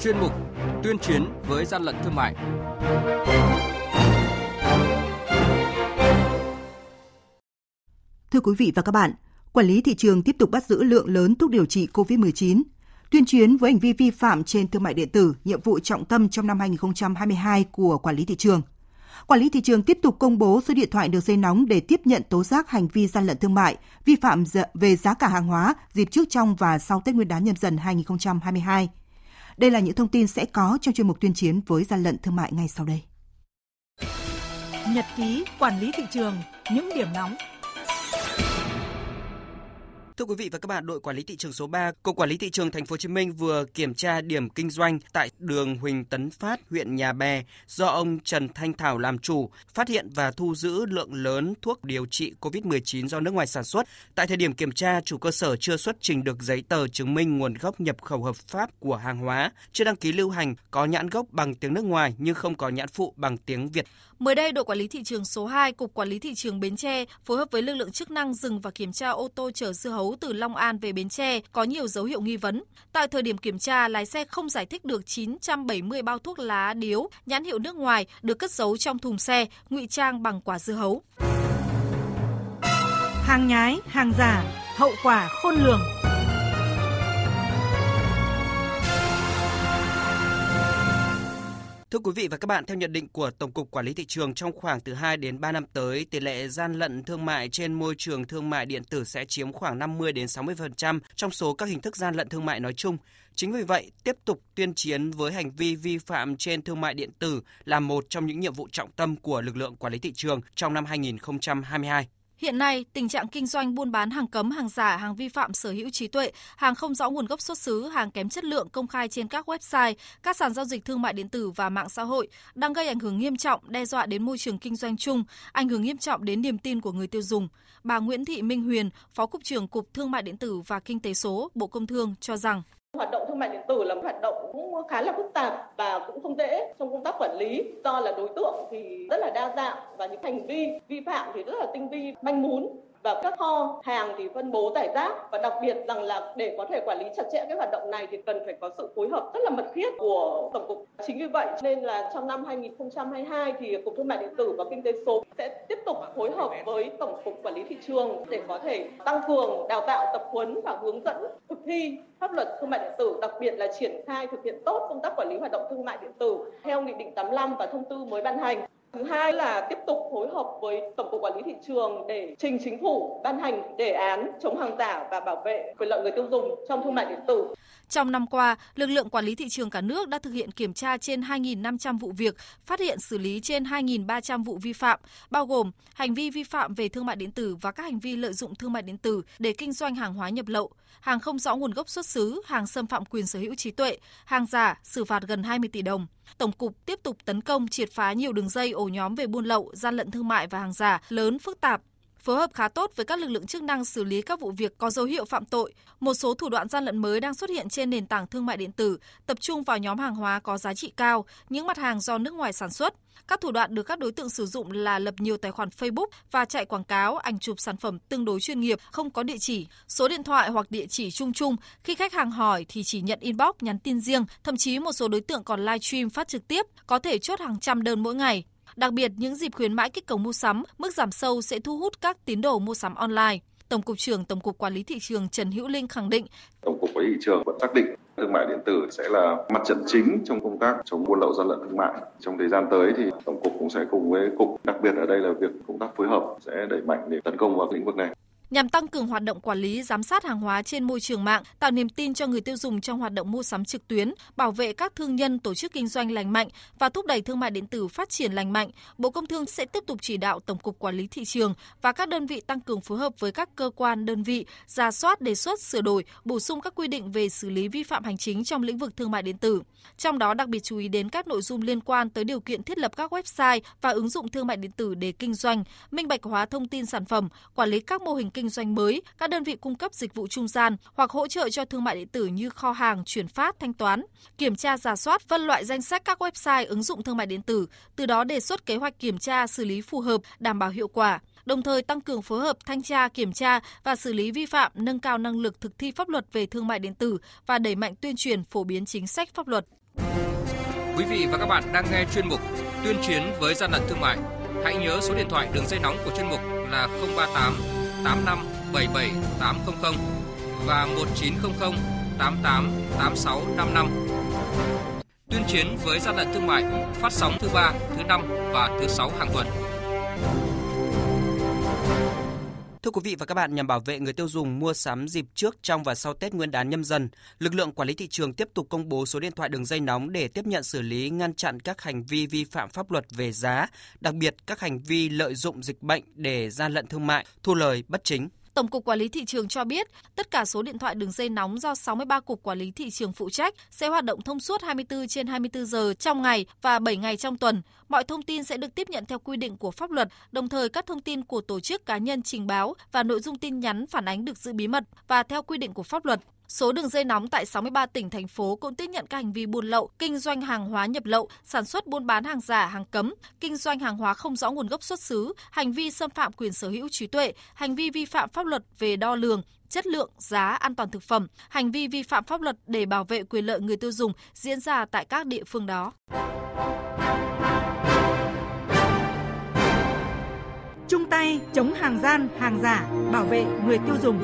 chuyên mục Tuyên chiến với gian lận thương mại. Thưa quý vị và các bạn, quản lý thị trường tiếp tục bắt giữ lượng lớn thuốc điều trị COVID-19. Tuyên chiến với hành vi vi phạm trên thương mại điện tử, nhiệm vụ trọng tâm trong năm 2022 của quản lý thị trường. Quản lý thị trường tiếp tục công bố số điện thoại đường dây nóng để tiếp nhận tố giác hành vi gian lận thương mại, vi phạm về giá cả hàng hóa dịp trước trong và sau Tết Nguyên đán nhâm dần 2022. Đây là những thông tin sẽ có trong chuyên mục tuyên chiến với gian lận thương mại ngay sau đây. Nhật ký quản lý thị trường, những điểm nóng Thưa quý vị và các bạn, đội quản lý thị trường số 3, Cục Quản lý thị trường Thành phố Hồ Chí Minh vừa kiểm tra điểm kinh doanh tại đường Huỳnh Tấn Phát, huyện Nhà Bè do ông Trần Thanh Thảo làm chủ, phát hiện và thu giữ lượng lớn thuốc điều trị COVID-19 do nước ngoài sản xuất. Tại thời điểm kiểm tra, chủ cơ sở chưa xuất trình được giấy tờ chứng minh nguồn gốc nhập khẩu hợp pháp của hàng hóa, chưa đăng ký lưu hành, có nhãn gốc bằng tiếng nước ngoài nhưng không có nhãn phụ bằng tiếng Việt. Mới đây, đội quản lý thị trường số 2, Cục Quản lý thị trường Bến Tre phối hợp với lực lượng chức năng dừng và kiểm tra ô tô chở dưa hấu từ Long An về Bến Tre có nhiều dấu hiệu nghi vấn. Tại thời điểm kiểm tra, lái xe không giải thích được 970 bao thuốc lá điếu nhãn hiệu nước ngoài được cất giấu trong thùng xe, ngụy trang bằng quả dưa hấu. Hàng nhái, hàng giả, hậu quả khôn lường. Thưa quý vị và các bạn, theo nhận định của Tổng cục Quản lý thị trường trong khoảng từ 2 đến 3 năm tới, tỷ lệ gian lận thương mại trên môi trường thương mại điện tử sẽ chiếm khoảng 50 đến 60% trong số các hình thức gian lận thương mại nói chung. Chính vì vậy, tiếp tục tuyên chiến với hành vi vi phạm trên thương mại điện tử là một trong những nhiệm vụ trọng tâm của lực lượng quản lý thị trường trong năm 2022. Hiện nay, tình trạng kinh doanh buôn bán hàng cấm, hàng giả, hàng vi phạm sở hữu trí tuệ, hàng không rõ nguồn gốc xuất xứ, hàng kém chất lượng công khai trên các website, các sàn giao dịch thương mại điện tử và mạng xã hội đang gây ảnh hưởng nghiêm trọng, đe dọa đến môi trường kinh doanh chung, ảnh hưởng nghiêm trọng đến niềm tin của người tiêu dùng. Bà Nguyễn Thị Minh Huyền, Phó cục trưởng Cục Thương mại điện tử và Kinh tế số, Bộ Công Thương cho rằng Hoạt động thương mại điện tử là một hoạt động cũng khá là phức tạp và cũng không dễ trong công tác quản lý. Do là đối tượng thì rất là đa dạng và những hành vi vi phạm thì rất là tinh vi, manh mún và các kho hàng thì phân bố giải rác. Và đặc biệt rằng là để có thể quản lý chặt chẽ cái hoạt động này thì cần phải có sự phối hợp rất là mật thiết của tổng cục. Chính vì vậy nên là trong năm 2022 thì cục thương mại điện tử và kinh tế số sẽ tiếp tục phối hợp với tổng cục quản lý thị trường để có thể tăng cường đào tạo tập huấn và hướng dẫn thi pháp luật thương mại điện tử, đặc biệt là triển khai thực hiện tốt công tác quản lý hoạt động thương mại điện tử theo nghị định 85 và thông tư mới ban hành. Thứ hai là tiếp tục phối hợp với Tổng cục Quản lý thị trường để trình chính phủ ban hành đề án chống hàng giả và bảo vệ quyền lợi người tiêu dùng trong thương mại điện tử. Trong năm qua, lực lượng quản lý thị trường cả nước đã thực hiện kiểm tra trên 2.500 vụ việc, phát hiện xử lý trên 2.300 vụ vi phạm, bao gồm hành vi vi phạm về thương mại điện tử và các hành vi lợi dụng thương mại điện tử để kinh doanh hàng hóa nhập lậu, hàng không rõ nguồn gốc xuất xứ, hàng xâm phạm quyền sở hữu trí tuệ, hàng giả, xử phạt gần 20 tỷ đồng. Tổng cục tiếp tục tấn công triệt phá nhiều đường dây ổ nhóm về buôn lậu, gian lận thương mại và hàng giả lớn phức tạp, phối hợp khá tốt với các lực lượng chức năng xử lý các vụ việc có dấu hiệu phạm tội. Một số thủ đoạn gian lận mới đang xuất hiện trên nền tảng thương mại điện tử, tập trung vào nhóm hàng hóa có giá trị cao, những mặt hàng do nước ngoài sản xuất. Các thủ đoạn được các đối tượng sử dụng là lập nhiều tài khoản Facebook và chạy quảng cáo, ảnh chụp sản phẩm tương đối chuyên nghiệp, không có địa chỉ, số điện thoại hoặc địa chỉ chung chung. Khi khách hàng hỏi thì chỉ nhận inbox, nhắn tin riêng, thậm chí một số đối tượng còn livestream phát trực tiếp, có thể chốt hàng trăm đơn mỗi ngày. Đặc biệt, những dịp khuyến mãi kích cầu mua sắm, mức giảm sâu sẽ thu hút các tín đồ mua sắm online. Tổng cục trưởng Tổng cục Quản lý thị trường Trần Hữu Linh khẳng định, Tổng cục Quản lý thị trường vẫn xác định thương mại điện tử sẽ là mặt trận chính trong công tác chống buôn lậu gian lận thương mại. Trong thời gian tới thì tổng cục cũng sẽ cùng với cục, đặc biệt ở đây là việc công tác phối hợp sẽ đẩy mạnh để tấn công vào lĩnh vực này nhằm tăng cường hoạt động quản lý giám sát hàng hóa trên môi trường mạng, tạo niềm tin cho người tiêu dùng trong hoạt động mua sắm trực tuyến, bảo vệ các thương nhân tổ chức kinh doanh lành mạnh và thúc đẩy thương mại điện tử phát triển lành mạnh, Bộ Công Thương sẽ tiếp tục chỉ đạo Tổng cục Quản lý thị trường và các đơn vị tăng cường phối hợp với các cơ quan đơn vị ra soát đề xuất sửa đổi, bổ sung các quy định về xử lý vi phạm hành chính trong lĩnh vực thương mại điện tử. Trong đó đặc biệt chú ý đến các nội dung liên quan tới điều kiện thiết lập các website và ứng dụng thương mại điện tử để kinh doanh, minh bạch hóa thông tin sản phẩm, quản lý các mô hình kinh kinh doanh mới, các đơn vị cung cấp dịch vụ trung gian hoặc hỗ trợ cho thương mại điện tử như kho hàng, chuyển phát, thanh toán, kiểm tra giả soát, phân loại danh sách các website ứng dụng thương mại điện tử, từ đó đề xuất kế hoạch kiểm tra xử lý phù hợp, đảm bảo hiệu quả đồng thời tăng cường phối hợp thanh tra, kiểm tra và xử lý vi phạm, nâng cao năng lực thực thi pháp luật về thương mại điện tử và đẩy mạnh tuyên truyền phổ biến chính sách pháp luật. Quý vị và các bạn đang nghe chuyên mục Tuyên chiến với gian lận thương mại. Hãy nhớ số điện thoại đường dây nóng của chuyên mục là 038 85 77 800 và 1900 88 86 55. Tuyên chiến với gian lận thương mại phát sóng thứ ba, thứ năm và thứ sáu hàng tuần. Thưa quý vị và các bạn, nhằm bảo vệ người tiêu dùng mua sắm dịp trước, trong và sau Tết Nguyên đán nhâm dần, lực lượng quản lý thị trường tiếp tục công bố số điện thoại đường dây nóng để tiếp nhận xử lý ngăn chặn các hành vi vi phạm pháp luật về giá, đặc biệt các hành vi lợi dụng dịch bệnh để gian lận thương mại, thu lời bất chính. Tổng cục Quản lý thị trường cho biết, tất cả số điện thoại đường dây nóng do 63 cục quản lý thị trường phụ trách sẽ hoạt động thông suốt 24 trên 24 giờ trong ngày và 7 ngày trong tuần. Mọi thông tin sẽ được tiếp nhận theo quy định của pháp luật, đồng thời các thông tin của tổ chức cá nhân trình báo và nội dung tin nhắn phản ánh được giữ bí mật và theo quy định của pháp luật. Số đường dây nóng tại 63 tỉnh thành phố cũng tiếp nhận các hành vi buôn lậu, kinh doanh hàng hóa nhập lậu, sản xuất buôn bán hàng giả, hàng cấm, kinh doanh hàng hóa không rõ nguồn gốc xuất xứ, hành vi xâm phạm quyền sở hữu trí tuệ, hành vi vi phạm pháp luật về đo lường, chất lượng, giá, an toàn thực phẩm, hành vi vi phạm pháp luật để bảo vệ quyền lợi người tiêu dùng diễn ra tại các địa phương đó. Chung tay chống hàng gian, hàng giả, bảo vệ người tiêu dùng.